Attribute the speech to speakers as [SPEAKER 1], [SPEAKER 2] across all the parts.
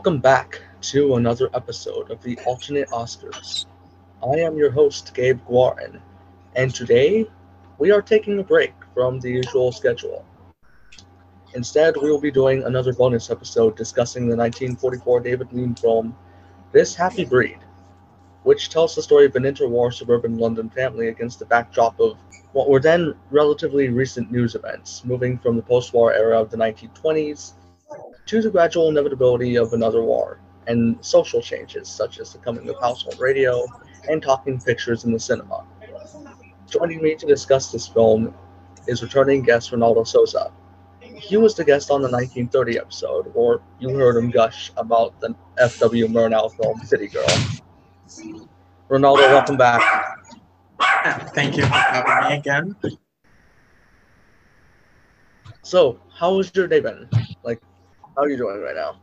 [SPEAKER 1] Welcome back to another episode of the Alternate Oscars. I am your host, Gabe Guarin, and today we are taking a break from the usual schedule. Instead, we will be doing another bonus episode discussing the 1944 David Lean film, This Happy Breed, which tells the story of an interwar suburban London family against the backdrop of what were then relatively recent news events, moving from the post war era of the 1920s to the gradual inevitability of another war, and social changes such as the coming of household radio and talking pictures in the cinema. Joining me to discuss this film is returning guest Ronaldo Sosa. He was the guest on the 1930 episode, or you heard him gush about the F.W. Murnau film City Girl. Ronaldo, welcome back.
[SPEAKER 2] Thank you for having me again.
[SPEAKER 1] So, how has your day been? Like, how are you doing right now?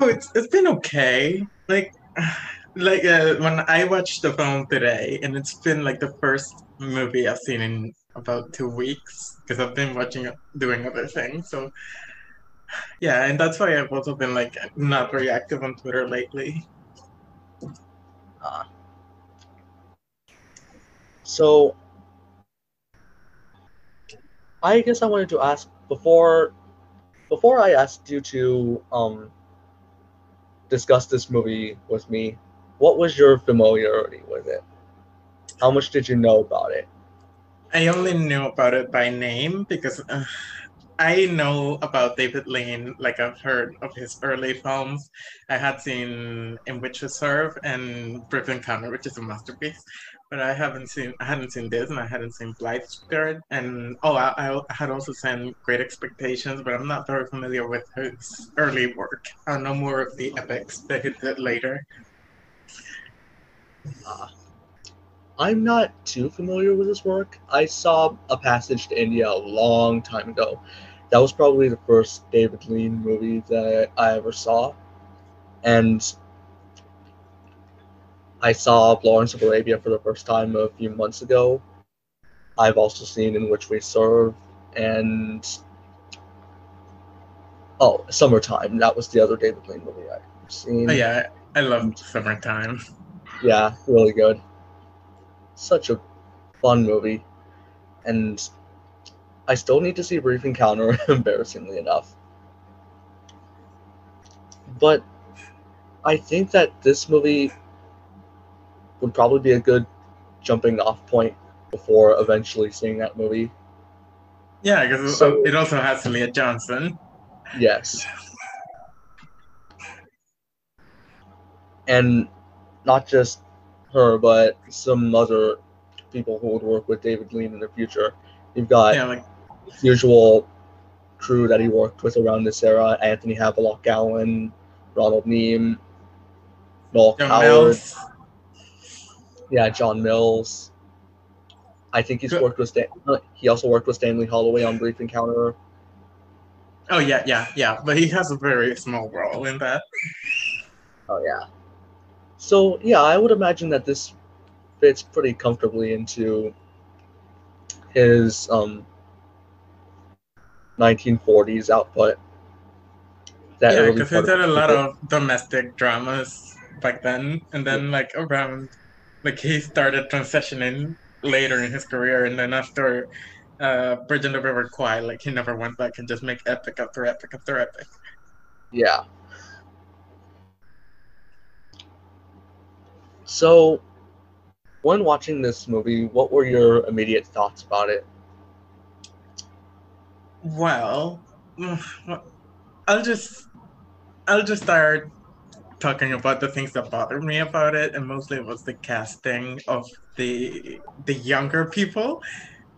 [SPEAKER 2] Oh, it's it's been okay. Like, like uh, when I watched the film today, and it's been like the first movie I've seen in about two weeks because I've been watching doing other things. So, yeah, and that's why I've also been like not very active on Twitter lately.
[SPEAKER 1] Uh, so, I guess I wanted to ask before before I asked you to um, discuss this movie with me. What was your familiarity with it? How much did you know about it?
[SPEAKER 2] I only knew about it by name because uh, I know about David Lean. Like I've heard of his early films. I had seen In Which We Serve and Brief Encounter, which is a masterpiece. But I haven't seen. I hadn't seen this, and I hadn't seen Blithe Spirit. And oh, I, I had also seen Great Expectations, but I'm not very familiar with his early work. I know more of the epics that he did later.
[SPEAKER 1] Uh, I'm not too familiar with his work. I saw A Passage to India a long time ago. That was probably the first David Lean movie that I ever saw. And I saw Lawrence of Arabia for the first time a few months ago. I've also seen In Which We Serve and Oh, Summertime. That was the other David Lean movie I've seen.
[SPEAKER 2] Oh, yeah, I love Summertime.
[SPEAKER 1] Yeah, really good. Such a fun movie. And I still need to see Brief Encounter, embarrassingly enough. But I think that this movie would probably be a good jumping off point before eventually seeing that movie.
[SPEAKER 2] Yeah, because so, it also has Celia Johnson.
[SPEAKER 1] Yes. And not just her, but some other people who would work with David Lean in the future. You've got
[SPEAKER 2] yeah, like
[SPEAKER 1] usual crew that he worked with around this era: Anthony Havelock Allan, Ronald Neame, Noel Coward.
[SPEAKER 2] Mills.
[SPEAKER 1] Yeah, John Mills. I think he's worked with Stan. He also worked with Stanley Holloway on Brief Encounter.
[SPEAKER 2] Oh yeah, yeah, yeah. But he has a very small role in that.
[SPEAKER 1] Oh yeah. So yeah, I would imagine that this fits pretty comfortably into his um, 1940s output.
[SPEAKER 2] That yeah, because he did a lot of domestic dramas back then, and then like around, like he started transitioning later in his career, and then after uh, Bridge on the River Kwai, like he never went back and just make epic after epic after epic.
[SPEAKER 1] Yeah. So, when watching this movie, what were your immediate thoughts about it?
[SPEAKER 2] Well, I'll just I'll just start talking about the things that bothered me about it, and mostly it was the casting of the the younger people,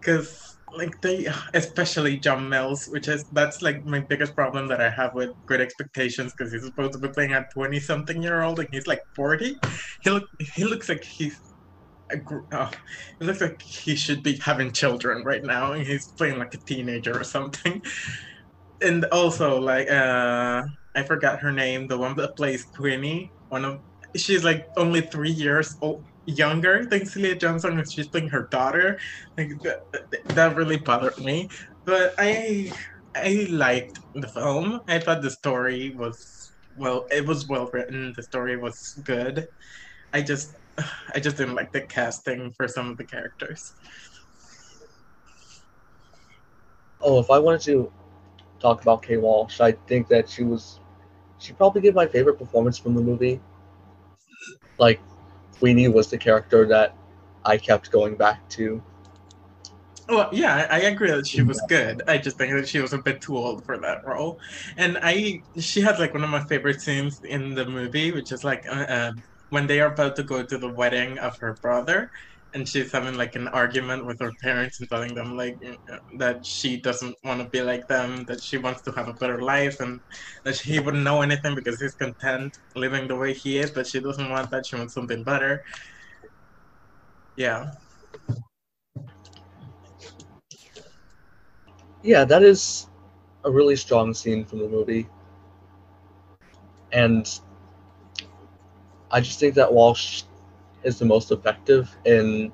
[SPEAKER 2] because like they, especially John Mills, which is that's like my biggest problem that I have with Great Expectations, because he's supposed to be playing a twenty something year old, and he's like forty. He look he looks like he's A, Oh, it looks like he should be having children right now, and he's playing like a teenager or something. And also, like, uh, I forgot her name, the one that plays Queenie. One of she's like only three years old, younger than Celia Johnson, and she's playing her daughter. Like that, that really bothered me. But I, I liked the film. I thought the story was well. It was well written. The story was good. I just, I just didn't like the casting for some of the characters.
[SPEAKER 1] Oh, if I wanted to talk about Kay Walsh, I think that she was, she probably gave my favorite performance from the movie. Like, Queenie was the character that I kept going back to.
[SPEAKER 2] Well, yeah, I agree that she was good. I just think that she was a bit too old for that role, and I she has like one of my favorite scenes in the movie, which is like uh, uh, when they are about to go to the wedding of her brother, and she's having like an argument with her parents and telling them like that she doesn't want to be like them, that she wants to have a better life, and that he wouldn't know anything because he's content living the way he is, but she doesn't want that. She wants something better. Yeah.
[SPEAKER 1] Yeah, that is a really strong scene from the movie. And I just think that Walsh is the most effective in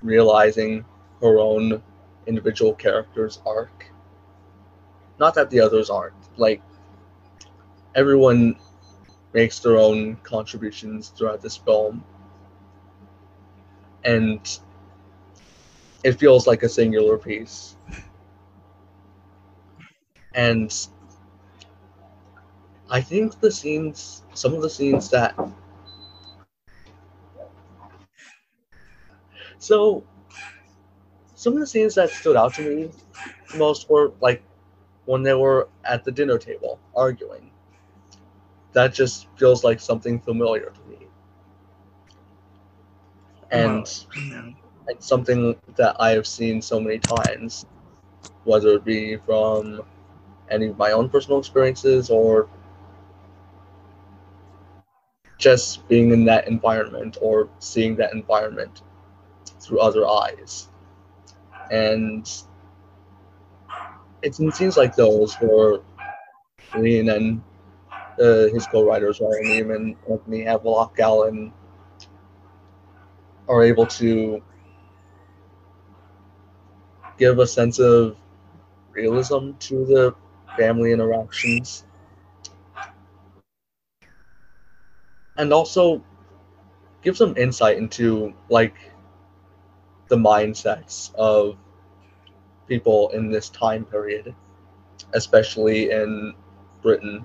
[SPEAKER 1] realizing her own individual character's arc. Not that the others aren't. Like, everyone makes their own contributions throughout this film. And it feels like a singular piece and I think the scenes, some of the scenes that. So, some of the scenes that stood out to me most were like when they were at the dinner table arguing. That just feels like something familiar to me. And it's something that I have seen so many times, whether it be from any of my own personal experiences or just being in that environment or seeing that environment through other eyes. And it seems like those where Lean and uh, his co-writers Ronald Neame, Anthony Havelock Allan are able to give a sense of realism to the family interactions, and also give some insight into like the mindsets of people in this time period, especially in Britain,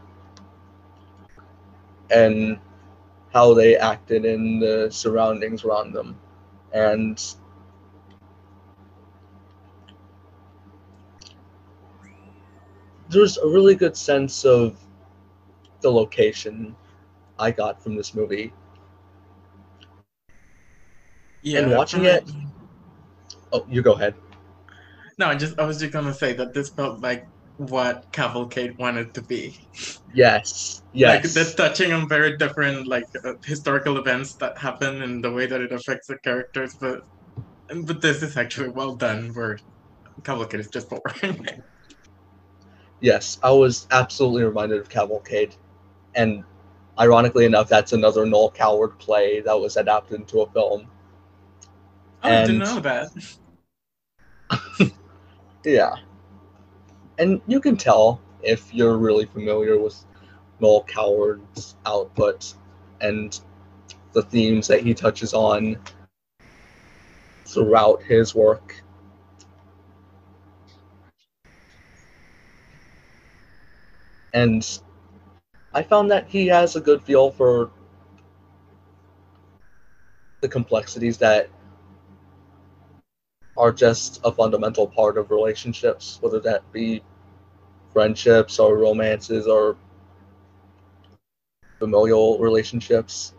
[SPEAKER 1] and how they acted in the surroundings around them. And there's a really good sense of the location I got from this movie. Yeah, and watching it. Oh, you go ahead.
[SPEAKER 2] No, I just I was just gonna say that this felt like what Cavalcade wanted to be.
[SPEAKER 1] Yes. Yes.
[SPEAKER 2] Like they're touching on very different like uh, historical events that happen and the way that it affects the characters, but but this is actually well done. Where Cavalcade is just boring.
[SPEAKER 1] Yes, I was absolutely reminded of Cavalcade, and ironically enough, that's another Noel Coward play that was adapted into a film.
[SPEAKER 2] Oh, and, I didn't know that.
[SPEAKER 1] yeah, and you can tell if you're really familiar with Noel Coward's output and the themes that he touches on throughout his work and I found that he has a good feel for the complexities that are just a fundamental part of relationships, whether that be friendships or romances or familial relationships.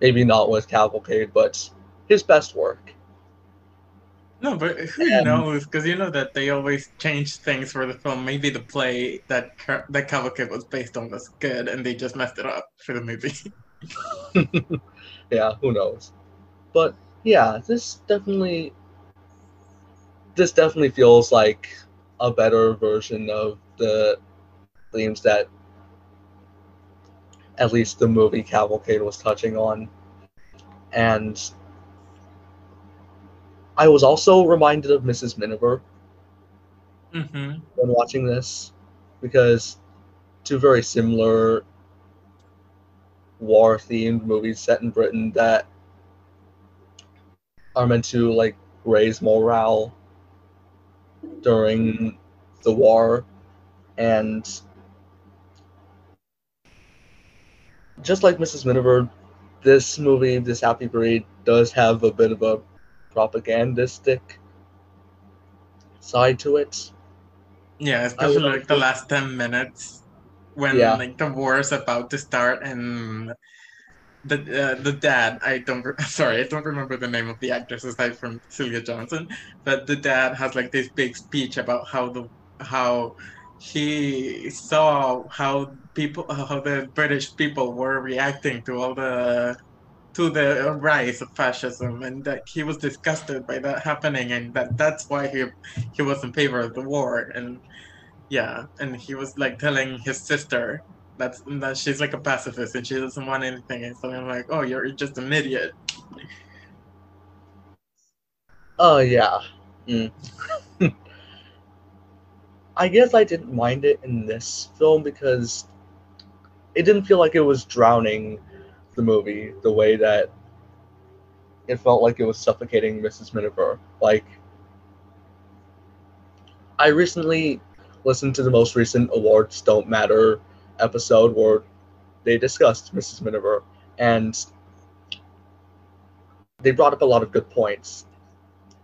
[SPEAKER 1] Maybe not with Cavalcade, but his best work.
[SPEAKER 2] No, but who um, knows? Because you know that they always change things for the film. Maybe the play that that Cavalcade was based on was good, and they just messed it up for the movie.
[SPEAKER 1] yeah, who knows? But yeah, this definitely this definitely feels like a better version of the themes that at least the movie Cavalcade was touching on. And I was also reminded of Mrs. Miniver
[SPEAKER 2] mm-hmm.
[SPEAKER 1] when watching this because two very similar war themed movies set in Britain that are meant to like raise morale during the war and just like Mrs. Miniver, this movie, this Happy Breed, does have a bit of a propagandistic side to it.
[SPEAKER 2] Yeah, especially like the last ten minutes when
[SPEAKER 1] Yeah.
[SPEAKER 2] like the war is about to start and the uh, the dad I don't re- sorry I don't remember the name of the actress aside from Celia Johnson, but the dad has like this big speech about how the how he saw how people how the British people were reacting to all the to the rise of fascism and that he was disgusted by that happening and that that's why he he was in favor of the war and yeah and he was like telling his sister that's that she's like a pacifist and she doesn't want anything and so i'm like oh you're just an idiot
[SPEAKER 1] Oh yeah. Mm. I guess I didn't mind it in this film because it didn't feel like it was drowning the movie the way that it felt like it was suffocating Mrs. Miniver. Like I recently listened to the most recent Awards Don't Matter episode where they discussed Mrs. Miniver and they brought up a lot of good points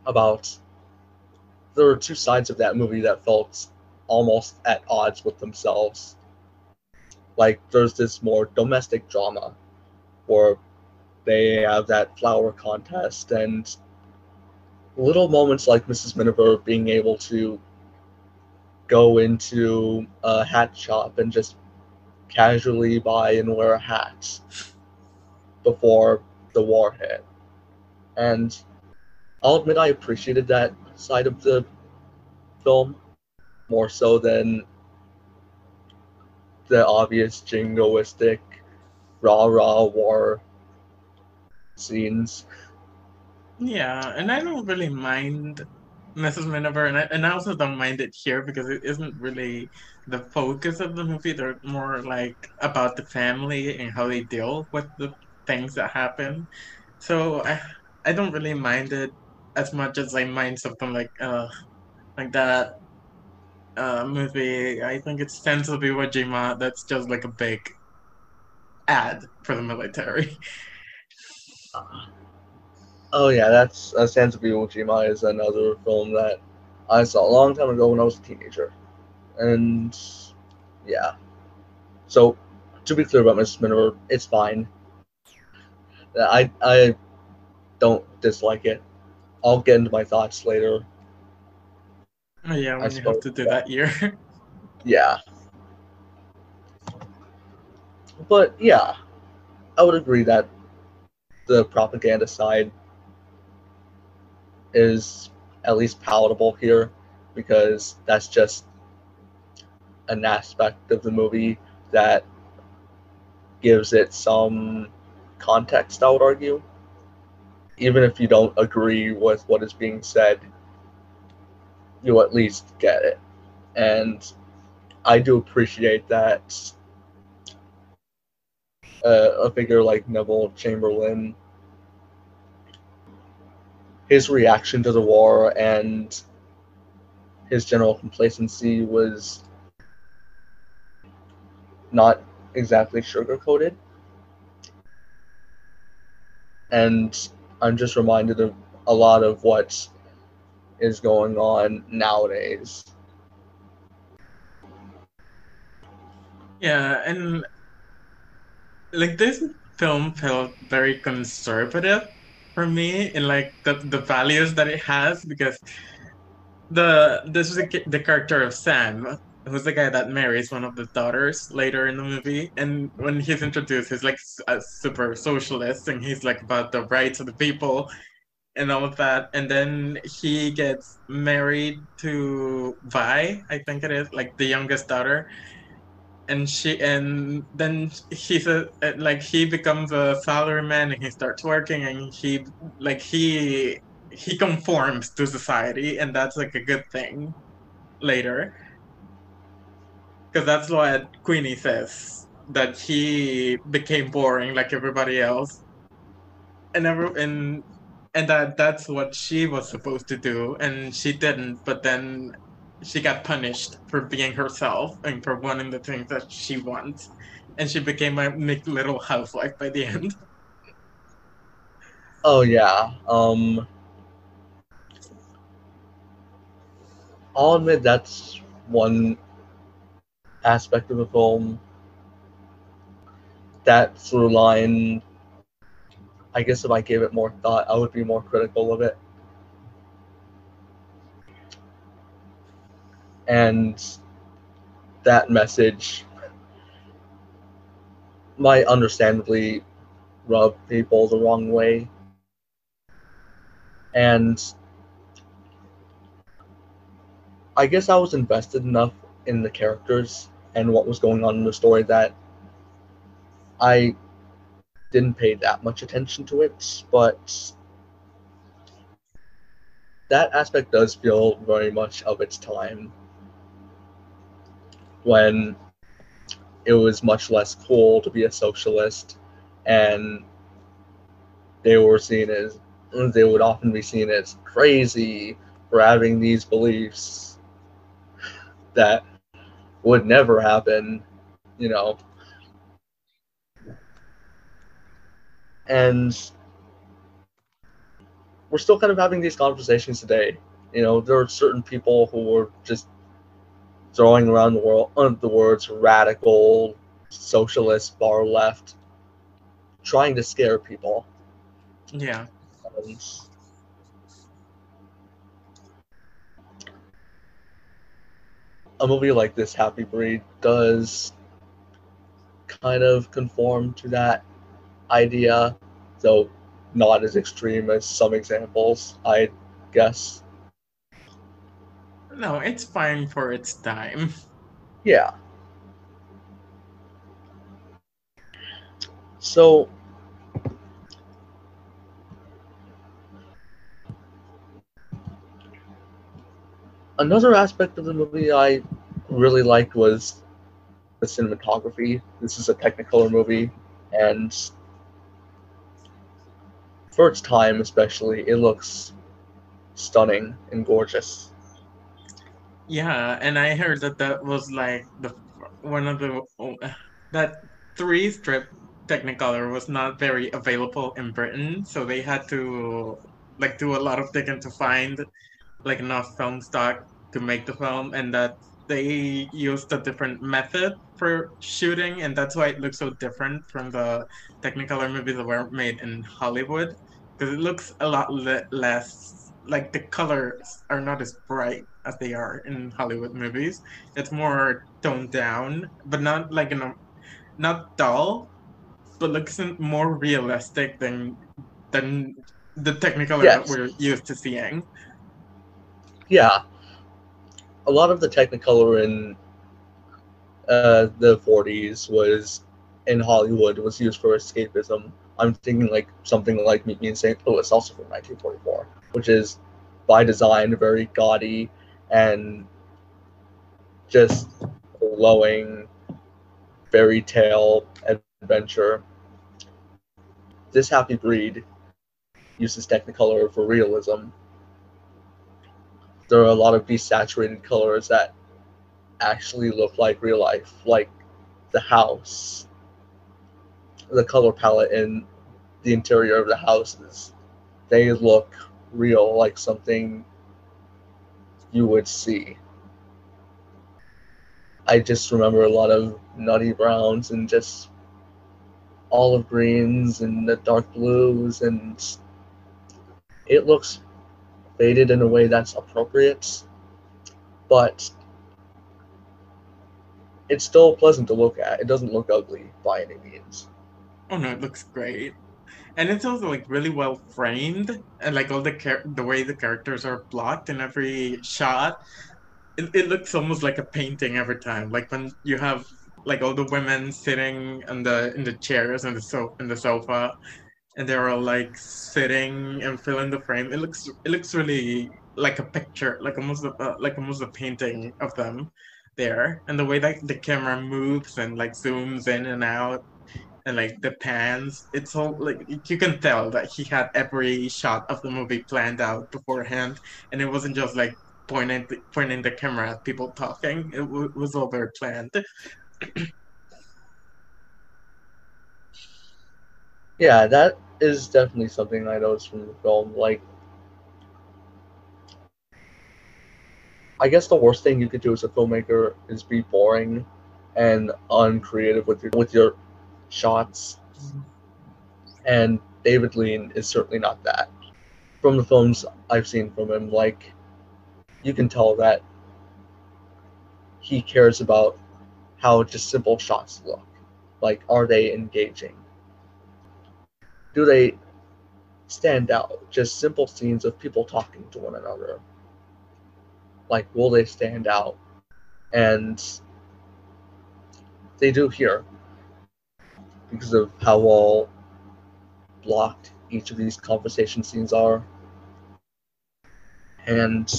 [SPEAKER 1] about there were two sides of that movie that felt almost at odds with themselves. Like there's this more domestic drama where they have that flower contest and little moments like Mrs. Miniver being able to go into a hat shop and just casually buy and wear a hat before the war hit. And I'll admit I appreciated that side of the film more so than the obvious jingoistic rah rah war scenes.
[SPEAKER 2] yeah and i don't really mind mrs miniver and I, and I also don't mind it here because it isn't really the focus of the movie. They're more like about the family and how they deal with the things that happen. So i i don't really mind it as much as i mind something like uh like that uh movie. I think it's Sands of Iwo Jima that's just like a big ad for the military
[SPEAKER 1] Oh yeah, that's uh, Sands of Iwo Jima is another film that I saw a long time ago when I was a teenager, and yeah. So to be clear about Mrs. Miniver, it's fine. I I don't dislike it. I'll get into my thoughts later.
[SPEAKER 2] Oh, yeah when
[SPEAKER 1] I
[SPEAKER 2] you have to do
[SPEAKER 1] yeah.
[SPEAKER 2] that year
[SPEAKER 1] Yeah. But yeah, I would agree that the propaganda side is at least palatable here because that's just an aspect of the movie that gives it some context, I would argue. Even if you don't agree with what is being said, you at least get it. And I do appreciate that uh, a figure like Neville Chamberlain, his reaction to the war and his general complacency was not exactly sugar coated. And I'm just reminded of a lot of what is going on nowadays.
[SPEAKER 2] Yeah, and like this film felt very conservative for me in like the the values that it has because the this is the, the character of Sam, who's the guy that marries one of the daughters later in the movie, and when he's introduced, he's like a super socialist, and he's like about the rights of the people and all of that, and then he gets married to Vi, I think it is, like the youngest daughter, and she and then he's a uh, like he becomes a salaryman and he starts working and he like he he conforms to society and that's like a good thing later because that's what Queenie says that he became boring like everybody else, and every and and that that's what she was supposed to do, and she didn't. But then she got punished for being herself and for wanting the things that she wants, and she became a little housewife by the end.
[SPEAKER 1] Oh yeah. Um I'll admit that's one aspect of the film. That through line I guess if I gave it more thought, I would be more critical of it. And that message might understandably rub people the wrong way. And I guess I was invested enough in the characters and what was going on in the story that I didn't pay that much attention to it, but that aspect does feel very much of its time when it was much less cool to be a socialist and they were seen as they would often be seen as crazy for having these beliefs that would never happen, you know. And we're still kind of having these conversations today. You know, there are certain people who were just throwing around the world the words radical, socialist, far left, trying to scare people.
[SPEAKER 2] Yeah um,
[SPEAKER 1] a movie like this, Happy Breed, does kind of conform to that idea, though not as extreme as some examples, I guess.
[SPEAKER 2] No, it's fine for its time.
[SPEAKER 1] Yeah. So, another aspect of the movie I really liked was the cinematography. This is a Technicolor movie, and for its time, especially, it looks stunning and gorgeous.
[SPEAKER 2] Yeah, and I heard that that was like the one of the oh, that three strip Technicolor was not very available in Britain, so they had to like do a lot of digging to find like enough film stock to make the film and that they used a different method for shooting and that's why it looks so different from the technicolor movies that were made in hollywood because it looks a lot le- less like the colors are not as bright as they are in hollywood movies it's more toned down but not like in a not dull but looks more realistic than than the technicolor yes. that we're used to seeing
[SPEAKER 1] yeah, a lot of the Technicolor in uh, the 40s was in Hollywood was used for escapism. I'm thinking like something like Meet Me in St. Louis, also from 1944, which is by design very gaudy and just glowing fairy tale adventure. This Happy Breed uses Technicolor for realism there are a lot of desaturated colors that actually look like real life, like the house, the color palette in the interior of the houses. They look real, like something you would see. I just remember a lot of nutty browns and just olive greens and the dark blues, and it looks faded in a way that's appropriate, but it's still pleasant to look at. It doesn't look ugly by any means.
[SPEAKER 2] Oh no, it looks great, and it's also like really well framed, and like all the char- the way the characters are blocked in every shot. It, it looks almost like a painting every time. Like when you have like all the women sitting in the in the chairs and the so in the sofa, and they're all like sitting and filling the frame. It looks it looks really like a picture, like almost a, like almost a painting of them. there and the way that the camera moves and like zooms in and out and like the pans it's all like you can tell that he had every shot of the movie planned out beforehand and it wasn't just like pointing the, pointing the camera at people talking it w- was all very planned
[SPEAKER 1] Yeah, that is definitely something I noticed from the film. Like, I guess the worst thing you could do as a filmmaker is be boring and uncreative with your with your shots. And David Lean is certainly not that. From the films I've seen from him, like you can tell that he cares about how just simple shots look. Like, are they engaging? do they stand out? Just simple scenes of people talking to one another. Like, will they stand out? And they do here because of how well blocked each of these conversation scenes are. And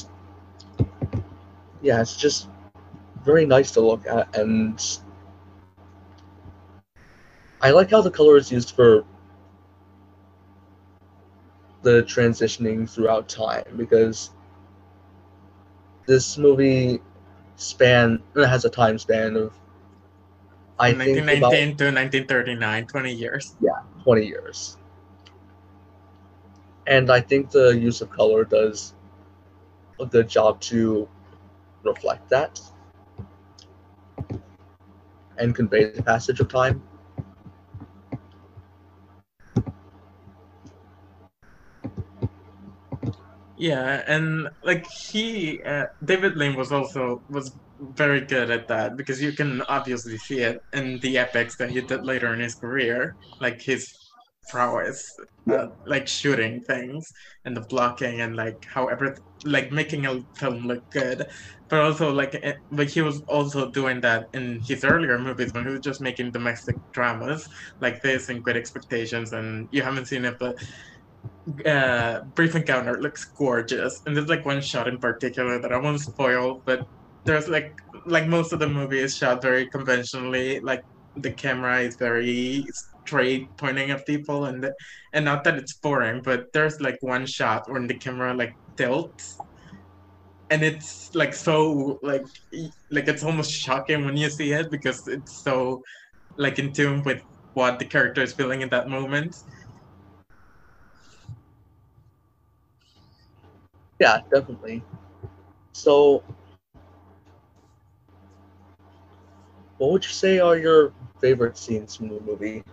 [SPEAKER 1] yeah, it's just very nice to look at. And I like how the color is used for the transitioning throughout time because this movie span has a time span of
[SPEAKER 2] I 1919 about, to 1939, 20 years.
[SPEAKER 1] Yeah, 20 years. And I think the use of color does a good job to reflect that and convey the passage of time.
[SPEAKER 2] Yeah, and like he, uh, David Lean was also was very good at that because you can obviously see it in the epics that he did later in his career, like his prowess, uh, like shooting things and the blocking and like however, like making a film look good. But also like, it, but he was also doing that in his earlier movies when he was just making domestic dramas like this and Great Expectations, and you haven't seen it, but uh, Brief Encounter looks gorgeous, and there's like one shot in particular that I won't spoil, but there's like like most of the movie is shot very conventionally, like the camera is very straight, pointing at people, and the, and not that it's boring, but there's like one shot when the camera like tilts, and it's like so like like it's almost shocking when you see it because it's so like in tune with what the character is feeling in that moment
[SPEAKER 1] Yeah, definitely. So, what would you say are your favorite scenes from the movie?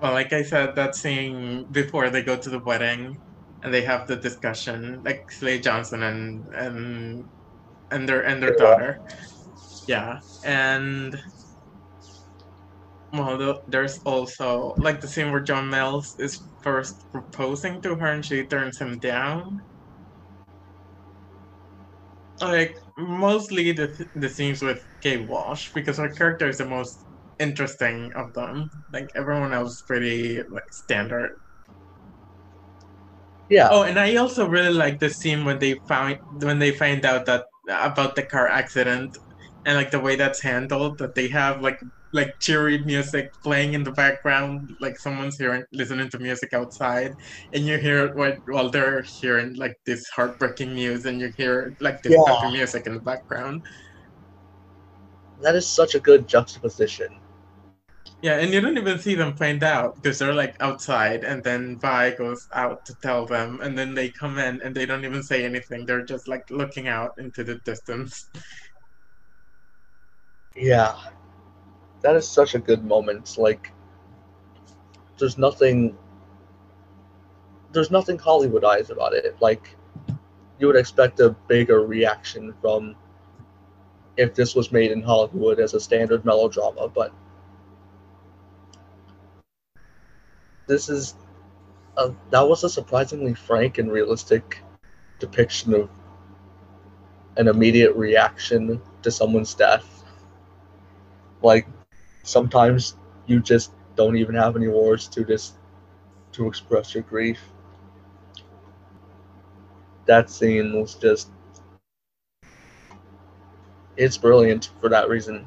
[SPEAKER 2] Well, like I said, that scene before they go to the wedding and they have the discussion, like Celia Johnson and and and their and their yeah. daughter. Yeah, and well, there's also like the scene where John Mills is first proposing to her and she turns him down like mostly the the scenes with Kate Walsh because her character is the most interesting of them. Like everyone else is pretty like standard.
[SPEAKER 1] Yeah.
[SPEAKER 2] Oh, and I also really like the scene when they find when they find out that about the car accident and like the way that's handled that they have like like cheery music playing in the background, like someone's hearing listening to music outside, and you hear what while they're hearing like this heartbreaking news, and you hear like this yeah. happy music in the background.
[SPEAKER 1] That is such a good juxtaposition.
[SPEAKER 2] Yeah, and you don't even see them find out because they're like outside, and then Vi goes out to tell them, and then they come in and they don't even say anything. They're just like looking out into the distance.
[SPEAKER 1] Yeah, that is such a good moment. Like, there's nothing, there's nothing Hollywoodized about it. Like, you would expect a bigger reaction from if this was made in Hollywood as a standard melodrama, but this is a, that was a surprisingly frank and realistic depiction of an immediate reaction to someone's death. Like sometimes you just don't even have any words to just to express your grief. That scene was just it's brilliant for that reason.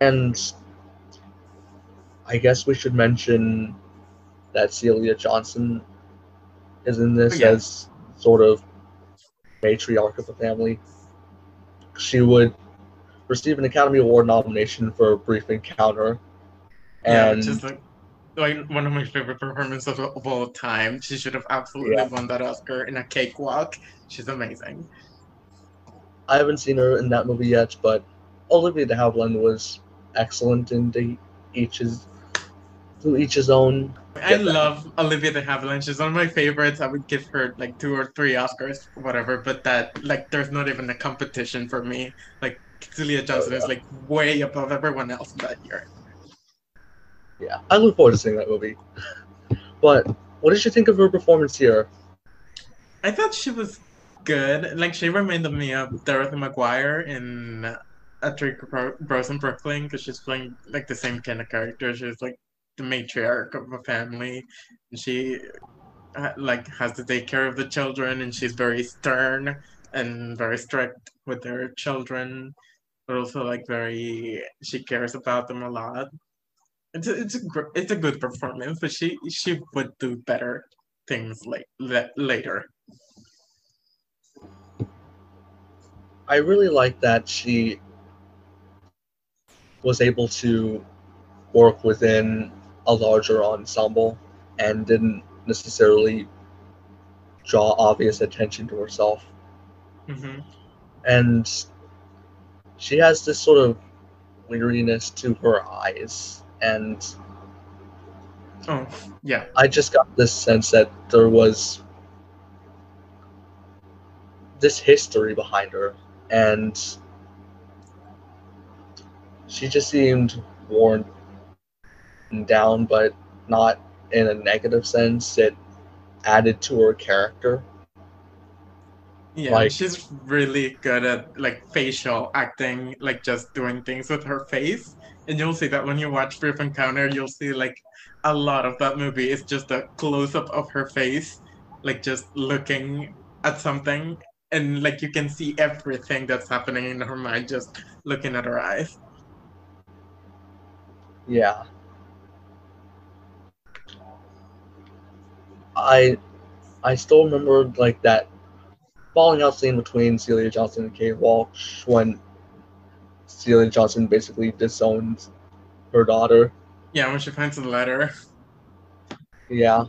[SPEAKER 1] And I guess we should mention that Celia Johnson is in this
[SPEAKER 2] Oh, yeah.
[SPEAKER 1] as sort of matriarch of the family. She would receive an Academy Award nomination for a brief encounter.
[SPEAKER 2] Yeah,
[SPEAKER 1] And
[SPEAKER 2] just like like one of my favorite performances of, all time. She should have absolutely
[SPEAKER 1] Yeah.
[SPEAKER 2] won that Oscar in a cakewalk. She's amazing.
[SPEAKER 1] I haven't seen her in that movie yet, but Olivia de Havilland was excellent in the each's to each his own.
[SPEAKER 2] I love Olivia de Havilland. She's one of my favorites. I would give her like two or three Oscars, whatever. But that like, there's not even a competition for me. Like Celia Johnson is
[SPEAKER 1] yeah.
[SPEAKER 2] like way above everyone else that year.
[SPEAKER 1] Yeah, I look forward to seeing that movie. But what did you think of her performance here?
[SPEAKER 2] I thought she was good. Like she reminded me of Dorothy McGuire in uh, A Tree Grows in Brooklyn because she's playing like the same kind of character. She's like the matriarch of a family, and she uh, like has to take care of the children, and she's very stern and very strict with her children, but also like very she cares about them a lot. It's a, it's a it's a good performance, but she she would do better things like le- later.
[SPEAKER 1] I really like that she was able to work within a larger ensemble and didn't necessarily draw obvious attention to herself.
[SPEAKER 2] hmm
[SPEAKER 1] And she has this sort of weariness to her eyes. And
[SPEAKER 2] Oh, yeah.
[SPEAKER 1] I just got this sense that there was this history behind her, and she just seemed worn down, but not in a negative sense. It added to her character.
[SPEAKER 2] Yeah,
[SPEAKER 1] Like-
[SPEAKER 2] she's really good at like facial acting, like just doing things with her face. And you'll see that when you watch Brief Encounter, you'll see like a lot of that movie is just a close up of her face, like just looking at something. And like you can see everything that's happening in her mind just looking at her eyes.
[SPEAKER 1] Yeah. I I still remember like that falling out scene between Celia Johnson and Kate Walsh when Celia Johnson basically disowns her daughter.
[SPEAKER 2] Yeah, when she finds the letter.
[SPEAKER 1] Yeah.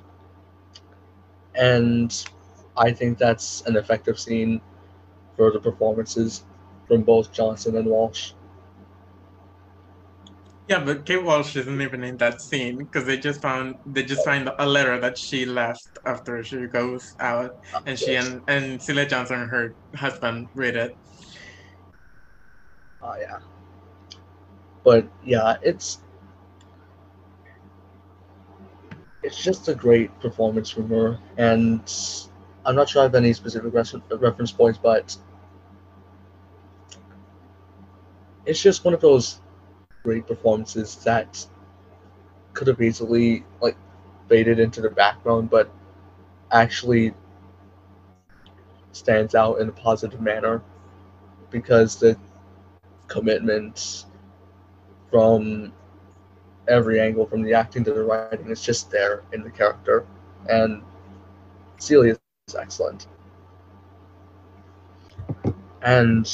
[SPEAKER 1] And I think that's an effective scene for the performances from both Johnson and Walsh.
[SPEAKER 2] Yeah, but Kate Walsh isn't even in that scene because they just found they just find a letter that she left after she goes out, and she and and Celia Johnson, her husband, read it.
[SPEAKER 1] Oh yeah. But yeah, it's it's just a great performance from her, and I'm not sure I have any specific reference points, but it's just one of those great performances that could have easily like faded into the background, but actually stands out in a positive manner because the commitment from every angle, from the acting to the writing, is just there in the character. And Celia is excellent. And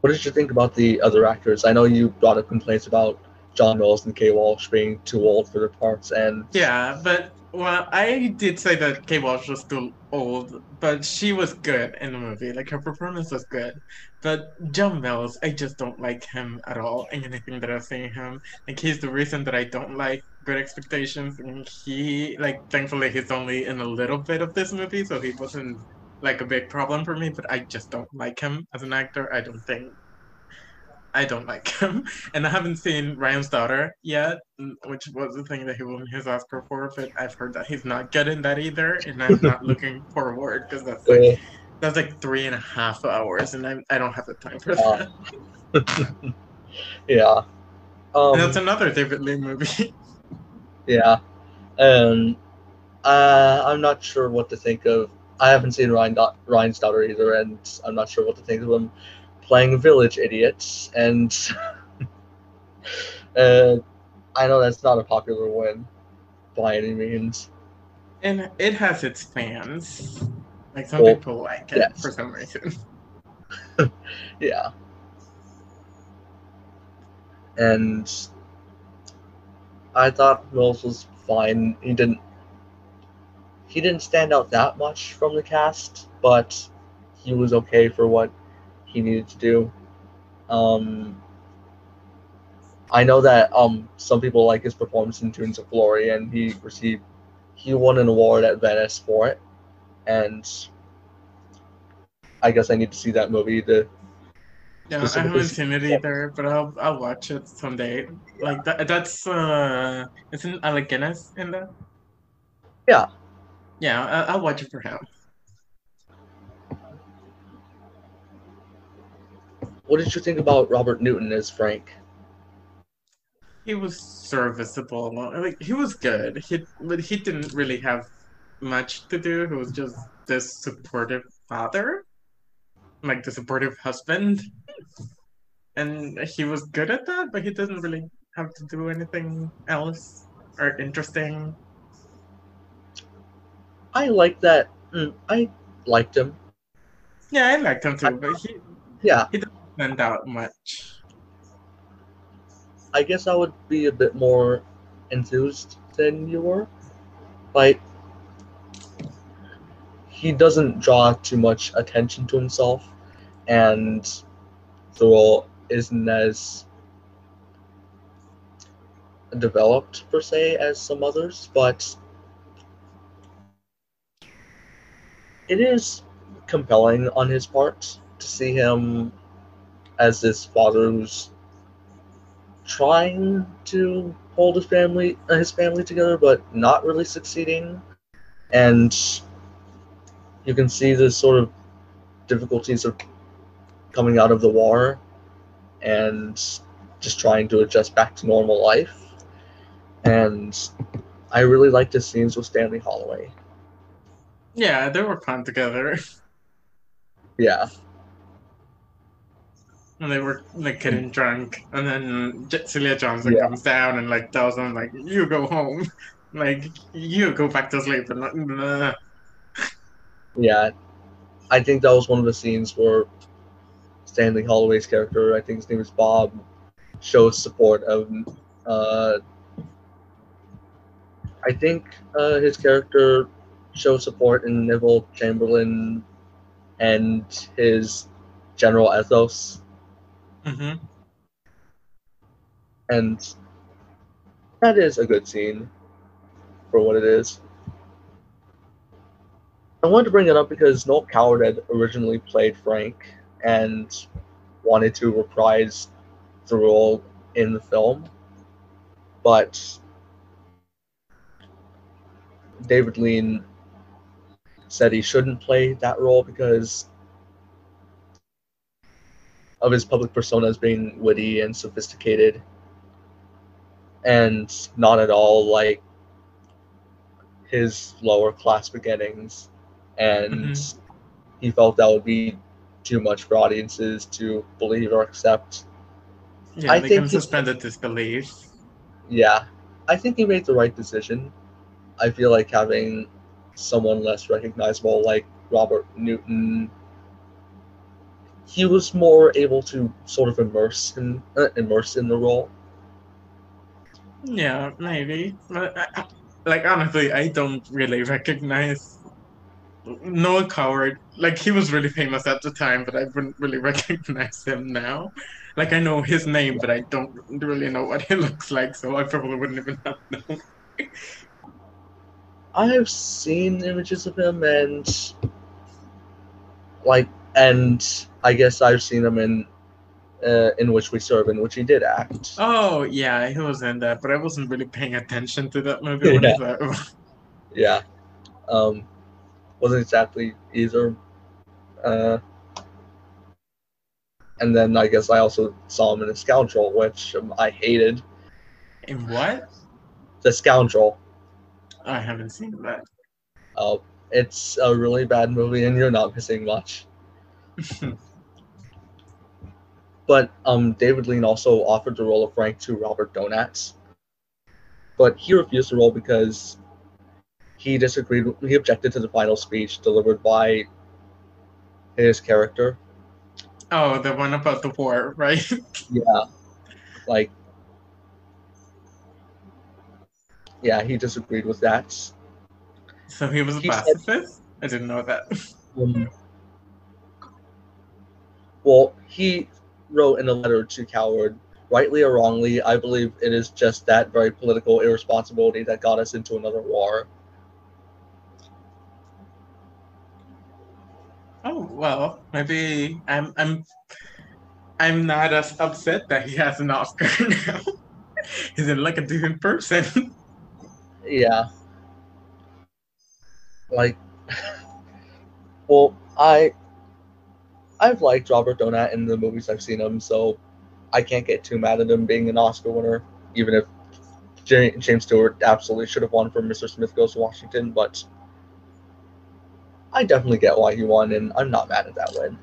[SPEAKER 1] what did you think about the other actors? I know you brought up complaints about John Mills and Kay Walsh being too old for their parts, and
[SPEAKER 2] Yeah, but well, I did say that Kate Walsh was too old, but she was good in the movie. Like her performance was good. But John Mills, I just don't like him at all in anything that I've seen him. Like he's the reason that I don't like Good Expectations. And he, like, thankfully he's only in a little bit of this movie, so he wasn't like a big problem for me. But I just don't like him as an actor. I don't think. I don't like him, and I haven't seen Ryan's daughter yet, which was the thing that he won his Oscar for. But I've heard that he's not good in that either, and I'm not looking forward because that's like that's like three and a half hours, and I I don't have the time for
[SPEAKER 1] Uh,
[SPEAKER 2] that.
[SPEAKER 1] yeah. Um,
[SPEAKER 2] and that's another David Lean movie.
[SPEAKER 1] yeah, and uh, I'm not sure what to think of. I haven't seen Ryan Do- Ryan's daughter either, and I'm not sure what to think of him playing village idiots. And uh, I know that's not a popular win by any means.
[SPEAKER 2] and it has its fans. Like some
[SPEAKER 1] Well,
[SPEAKER 2] people like it
[SPEAKER 1] yes.
[SPEAKER 2] for some reason.
[SPEAKER 1] Yeah. And I thought Mills was fine. He didn't he didn't stand out that much from the cast, but he was okay for what he needed to do. Um I know that um some people like his performance in Tunes of Glory and he received he won an award at Venice for it. And I guess I need to see that movie to
[SPEAKER 2] Yeah, I haven't seen it either, but I'll I'll watch it someday. Like that that's uh isn't Alec Guinness in that?
[SPEAKER 1] Yeah.
[SPEAKER 2] Yeah, I, I'll watch it for him.
[SPEAKER 1] What did you think about Robert Newton as Frank?
[SPEAKER 2] He was serviceable. Like he was good. He but he didn't really have much to do. He was just this supportive father, like the supportive husband, and he was good at that. But he didn't really have to do anything else or interesting.
[SPEAKER 1] I like that. mm, I liked him.
[SPEAKER 2] Yeah, I liked him too, but he
[SPEAKER 1] Yeah, he
[SPEAKER 2] didn't stand out much.
[SPEAKER 1] I guess I would be a bit more enthused than you were. Like, he doesn't draw too much attention to himself, and the role isn't as developed per se as some others, but it is compelling on his part to see him as this father who's trying to hold his family uh, his family together but not really succeeding. And you can see the sort of difficulties of coming out of the war and just trying to adjust back to normal life. And i really like the scenes with stanley holloway
[SPEAKER 2] Yeah, they were fun together.
[SPEAKER 1] yeah
[SPEAKER 2] And they were like getting drunk, and then Celia Johnson
[SPEAKER 1] Yeah.
[SPEAKER 2] comes down and like tells them like, "You go home, like you go back to sleep." And uh,
[SPEAKER 1] Yeah, I think that was one of the scenes where Stanley Holloway's character, I think his name is Bob, shows support of. Uh, I think uh, his character shows support in Neville Chamberlain and his general ethos,
[SPEAKER 2] mhm.
[SPEAKER 1] and that is a good scene for what it is. I wanted to bring it up because Noel Coward had originally played Frank and wanted to reprise the role in the film, but David Lean said he shouldn't play that role because of his public persona as being witty and sophisticated and not at all like his lower class beginnings and
[SPEAKER 2] Mhm.
[SPEAKER 1] he felt that would be too much for audiences to believe or accept
[SPEAKER 2] Yeah,
[SPEAKER 1] I
[SPEAKER 2] they
[SPEAKER 1] think
[SPEAKER 2] can suspended disbelief.
[SPEAKER 1] yeah i think he made the right decision i feel like having someone less recognizable like robert newton he was more able to sort of immerse in uh, immerse in the role
[SPEAKER 2] Yeah, maybe. But I, I- like honestly, I don't really recognize Noel Coward. Like he was really famous at the time, but I wouldn't really recognize him now. Like I know his name, but I don't really know what he looks like, so I probably wouldn't even have known.
[SPEAKER 1] I've seen images of him and like and I guess I've seen him in uh, in which we serve in which he did act.
[SPEAKER 2] Oh yeah, he was in that, but I wasn't really paying attention to that movie. I
[SPEAKER 1] Yeah. Um wasn't exactly either. Uh and then I guess I also saw him in a Scoundrel, which um, I hated.
[SPEAKER 2] In what?
[SPEAKER 1] The Scoundrel.
[SPEAKER 2] I haven't seen that.
[SPEAKER 1] Uh, it's a really bad movie, and you're not missing much. but um, David Lean also offered the role of Frank to Robert Donats, but he refused the role because he disagreed. He objected to the final speech delivered by his character.
[SPEAKER 2] Oh, the one about the war, right?
[SPEAKER 1] yeah, like, yeah, he disagreed with that.
[SPEAKER 2] So he was a
[SPEAKER 1] He said-
[SPEAKER 2] pacifist? I didn't know that.
[SPEAKER 1] Um, well, he wrote in a letter to Coward, rightly or wrongly, I believe it is just that very political irresponsibility that got us into another war.
[SPEAKER 2] Oh well, maybe I'm I'm I'm not as upset that he has an Oscar now. He's in like a different person.
[SPEAKER 1] Yeah. Like, well, I, I've liked Robert Donat in the movies I've seen him, so I can't get too mad at him being an Oscar winner, even if James Stewart absolutely should have won for Mr. Smith Goes to Washington, but I definitely get why he won, and I'm not mad at that win.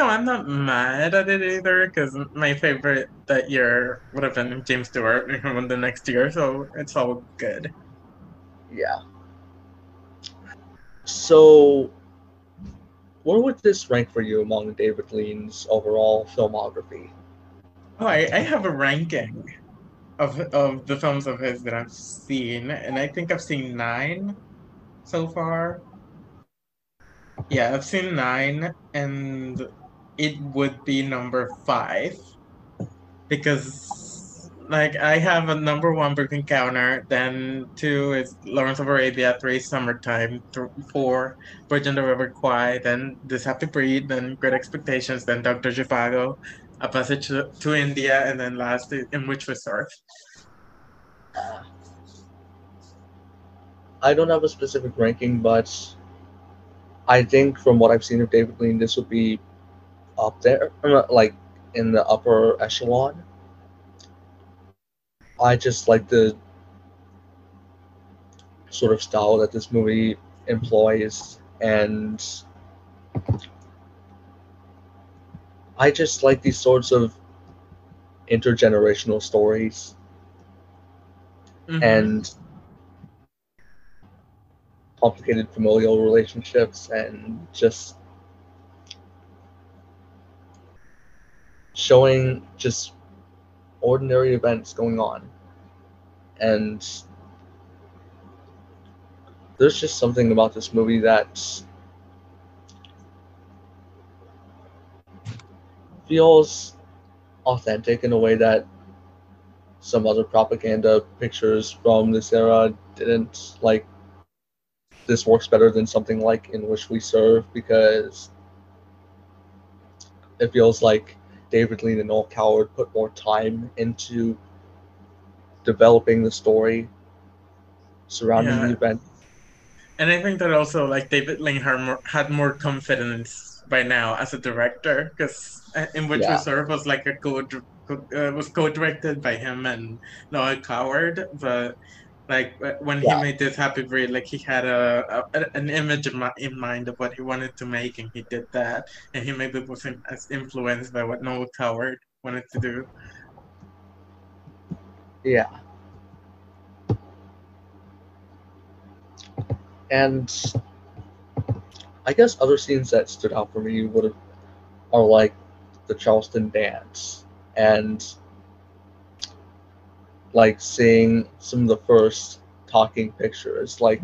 [SPEAKER 2] No, I'm not mad at it either because my favorite that year would have been James Stewart won the next year, so it's all good.
[SPEAKER 1] Yeah. So, where would this rank for you among David Lean's overall filmography?
[SPEAKER 2] Oh, I, I have a ranking of of the films of his that I've seen, and I think I've seen nine so far. Yeah, I've seen nine, and it would be number five because, like, I have a number one Brief Encounter, then two is Lawrence of Arabia, three Summertime, th- four Bridge on the River Kwai, then This Happy Breed, then Great Expectations, then Doctor Zhivago, A Passage to, to India, and then last In Which We Serve.
[SPEAKER 1] I don't have a specific ranking, but I think from what I've seen of David Lean, this would be up there, uh, like in the upper echelon. I just like the sort of style that this movie employs, and I just like these sorts of intergenerational stories
[SPEAKER 2] Mhm.
[SPEAKER 1] and complicated familial relationships and just showing just ordinary events going on. And there's just something about this movie that feels authentic in a way that some other propaganda pictures from this era didn't. Like this works better than something like in which we serve because it feels like david lean and noel coward put more time into developing the story surrounding
[SPEAKER 2] Yeah.
[SPEAKER 1] the event
[SPEAKER 2] And I think that also, like David Lean had more, had more confidence by now as a director, because In Which
[SPEAKER 1] Yeah.
[SPEAKER 2] We Serve was like a co uh, was co-directed by him and Noel Coward, but like uh, when
[SPEAKER 1] Yeah.
[SPEAKER 2] he made this Happy Breed, like he had a, a an image in, mi- in mind of what he wanted to make, and he did that, and he maybe wasn't as influenced by what Noel Coward wanted to do.
[SPEAKER 1] Yeah. And I guess other scenes that stood out for me would have are like the Charleston dance and like seeing some of the first talking pictures. Like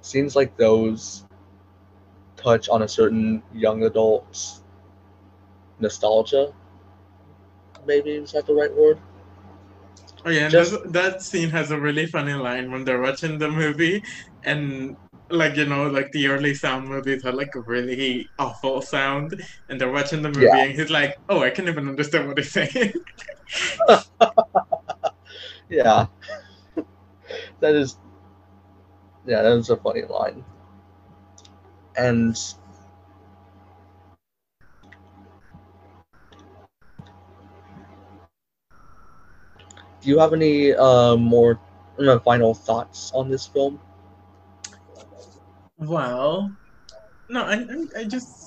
[SPEAKER 1] scenes like those touch on a certain young adult's nostalgia. Maybe is that the right word?
[SPEAKER 2] Oh yeah, and
[SPEAKER 1] Just-
[SPEAKER 2] that, that scene has a really funny line when they're watching the movie, and like you know, like the early sound movies had like a really awful sound, and they're watching the movie,
[SPEAKER 1] Yeah.
[SPEAKER 2] and he's like, "Oh, I can't even understand what he's saying."
[SPEAKER 1] Yeah. that is yeah, that was a funny line. And do you have any uh, more uh, final thoughts on this film?
[SPEAKER 2] Well, no, I, I, I just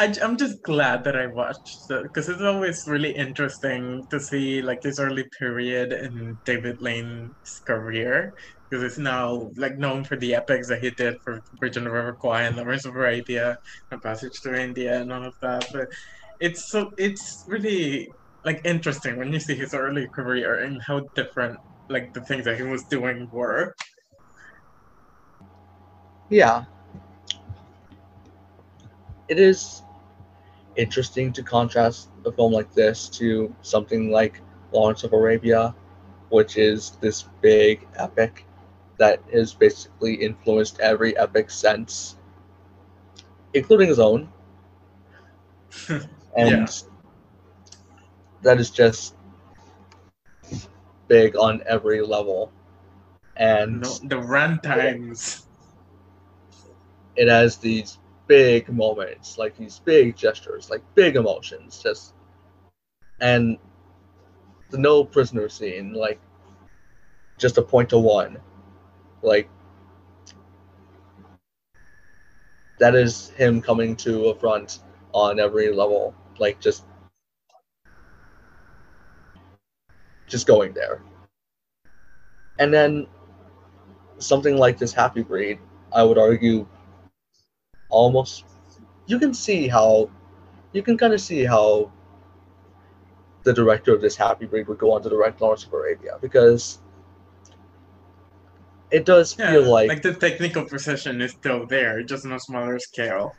[SPEAKER 2] I, I'm just glad that I watched because it's always really interesting to see like this early period in David Lean's career because it's now like known for the epics that he did for Bridge on the River Kwai and Lawrence of Arabia and Passage to India and all of that. But it's so it's really like interesting when you see his early career and how different like the things that he was doing were.
[SPEAKER 1] Yeah. It is interesting to contrast a film like this to something like Lawrence of Arabia, which is this big epic that has basically influenced every epic since, including his own. and
[SPEAKER 2] Yeah.
[SPEAKER 1] that is just big on every level. And
[SPEAKER 2] No, the run times.
[SPEAKER 1] it has these big moments, like these big gestures, like big emotions, just and the no prisoner scene, like just a point to one, like that is him coming to a front on every level, like just just going there. And then something like this happy breed, I would argue almost you can see how you can kind of see how the director of this happy breed would go on to direct Lawrence of Arabia because it does
[SPEAKER 2] Yeah,
[SPEAKER 1] feel like,
[SPEAKER 2] like the technical precision is still there, just on a smaller scale.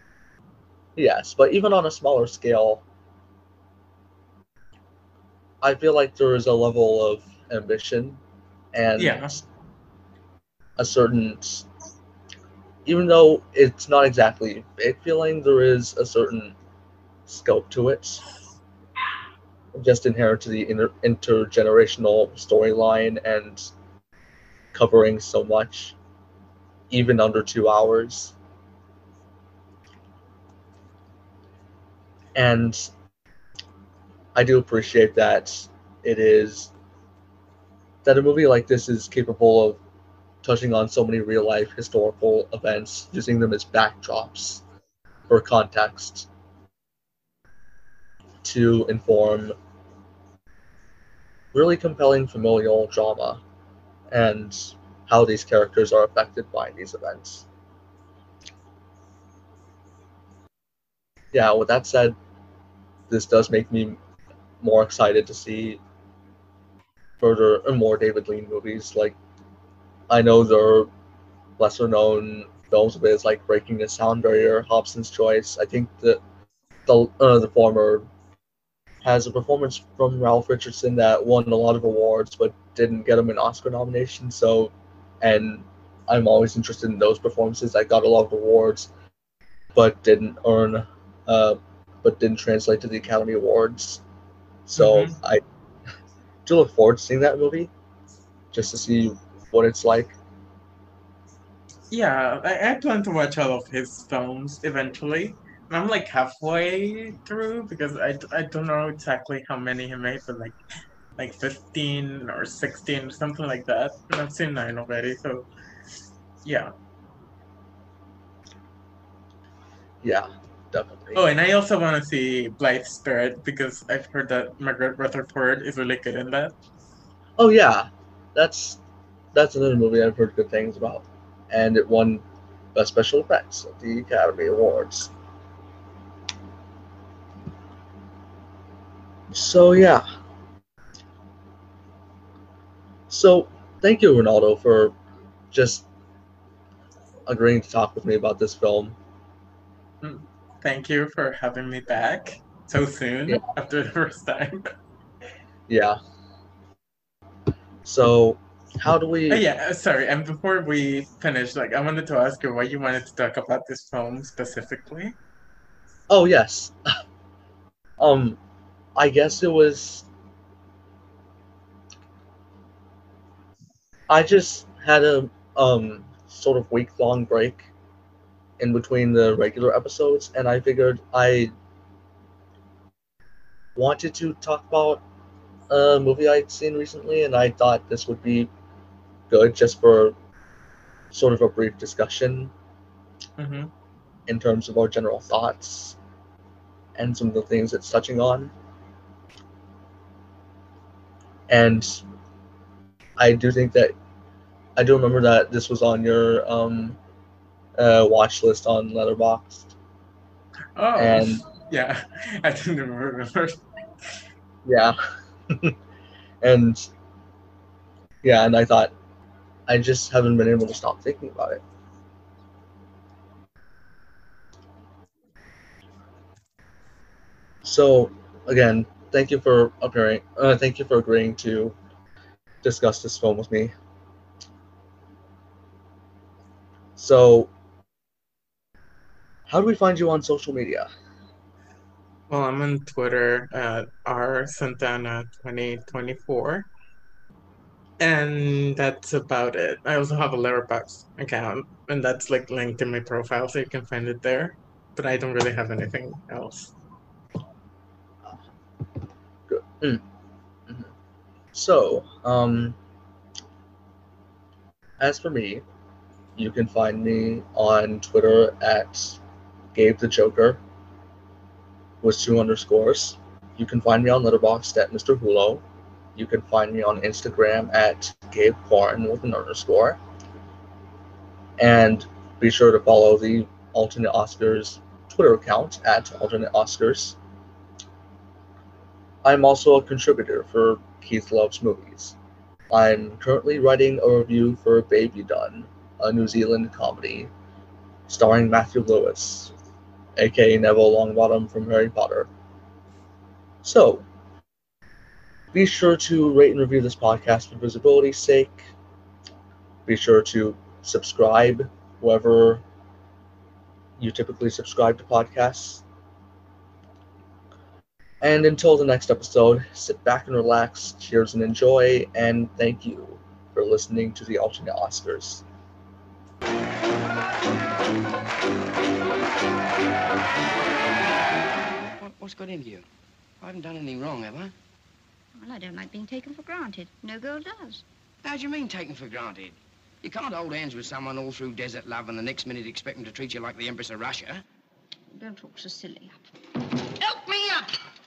[SPEAKER 1] yes, but even on a smaller scale, I feel like there is a level of ambition and
[SPEAKER 2] Yeah.
[SPEAKER 1] a certain even though it's not exactly big feeling, there is a certain scope to it. Just inherent to the inter- intergenerational storyline and covering so much, even under two hours. And I do appreciate that it is that a movie like this is capable of touching on so many real life historical events, using them as backdrops or context to inform really compelling familial drama and how these characters are affected by these events. Yeah, with that said, this does make me more excited to see further and more David Lean movies. Like, I know there are lesser known films of his, like Breaking the Sound Barrier, Hobson's Choice. I think the the uh, the former has a performance from Ralph Richardson that won a lot of awards but didn't get him an Oscar nomination. So, and I'm always interested in those performances that got a lot of awards but didn't earn, uh, but didn't translate to the Academy Awards. So
[SPEAKER 2] Mhm.
[SPEAKER 1] I do look forward to seeing that movie, just to see what it's like.
[SPEAKER 2] Yeah, I, I plan to watch all of his films eventually. And I'm like halfway through because I, I don't know exactly how many he made, but like like 15 or 16 or something like that. And I've seen nine already, so yeah.
[SPEAKER 1] Yeah, definitely.
[SPEAKER 2] Oh, and I also want to see Blithe Spirit because I've heard that Margaret Rutherford is really good in that.
[SPEAKER 1] Oh yeah, that's that's another movie I've heard good things about, and it won Best Special Effects at the Academy Awards. So yeah. So thank you, Ronaldo, for just agreeing to talk with me about this film.
[SPEAKER 2] Thank you for having me back so soon
[SPEAKER 1] Yeah.
[SPEAKER 2] after the first time.
[SPEAKER 1] Yeah. So how do we?
[SPEAKER 2] Oh, yeah, uh, sorry. And before we finish, like, I wanted to ask you why you wanted to talk about this film specifically.
[SPEAKER 1] Oh yes. um, I guess it was. I just had a um sort of week long break in between the regular episodes, and I figured I wanted to talk about a movie I'd seen recently, and I thought this would be good just for sort of a brief discussion
[SPEAKER 2] Mm-hmm.
[SPEAKER 1] in terms of our general thoughts and some of the things it's touching on. And I do think that I do remember that this was on your um, uh, watch list on Letterboxd.
[SPEAKER 2] Oh,
[SPEAKER 1] And-
[SPEAKER 2] yeah, I didn't remember.
[SPEAKER 1] Yeah. and yeah, and I thought I just haven't been able to stop thinking about it. So again, thank you for appearing. Uh, thank you for agreeing to discuss this film with me. So, how do we find you on social media?
[SPEAKER 2] Well, I'm on Twitter at Trsantana2024 and that's about it. I also have a Letterboxd account, and that's like linked in my profile, so you can find it there. But I don't really have anything else.
[SPEAKER 1] Good. Mm. Mhm. So, um, as for me, you can find me on Twitter at Gabe the Joker with two underscores. You can find me on Letterboxd at Mr. Hulot. You can find me on Instagram at Gabe Guarin with an underscore. And be sure to follow the Alternate Oscars Twitter account at Alternate Oscars. I'm also a contributor for Keith Loves Movies. I'm currently writing a review for Baby Done, a New Zealand comedy starring Matthew Lewis, aka Neville Longbottom from Harry Potter. So, be sure to rate and review this podcast for visibility's sake. Be sure to subscribe wherever you typically subscribe to podcasts. And until the next episode, sit back and relax, cheers and enjoy, and thank you for listening to the Alternate Oscars.
[SPEAKER 3] What, what's got into you? I haven't done anything wrong, have I?
[SPEAKER 4] Well, I don't like being taken for granted. No girl does.
[SPEAKER 3] How do you mean taken for granted? You can't hold hands with someone all through desert love and the next minute expect them to treat you like the Empress of Russia.
[SPEAKER 4] Don't talk so silly.
[SPEAKER 5] Help!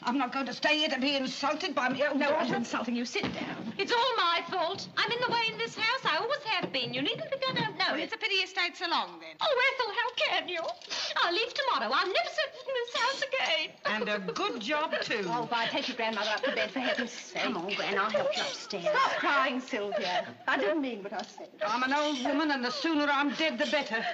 [SPEAKER 5] I'm not going to stay here to be insulted by me. Oh, no, I'm not insulting you. Sit down.
[SPEAKER 6] It's all my fault. I'm in the way in this house. I always have been. You needn't think I don't know
[SPEAKER 5] it's a pity you stayed so long, then.
[SPEAKER 6] Oh, Ethel, how can you? I'll leave tomorrow. I'll never foot in this house again.
[SPEAKER 5] And a good job, too.
[SPEAKER 6] Oh, why, take your grandmother up to bed, for heaven's sake.
[SPEAKER 4] Come on, Gran, I'll help you upstairs.
[SPEAKER 6] Stop crying, Sylvia. I didn't mean what I said.
[SPEAKER 5] I'm an old woman, and the sooner I'm dead, the better.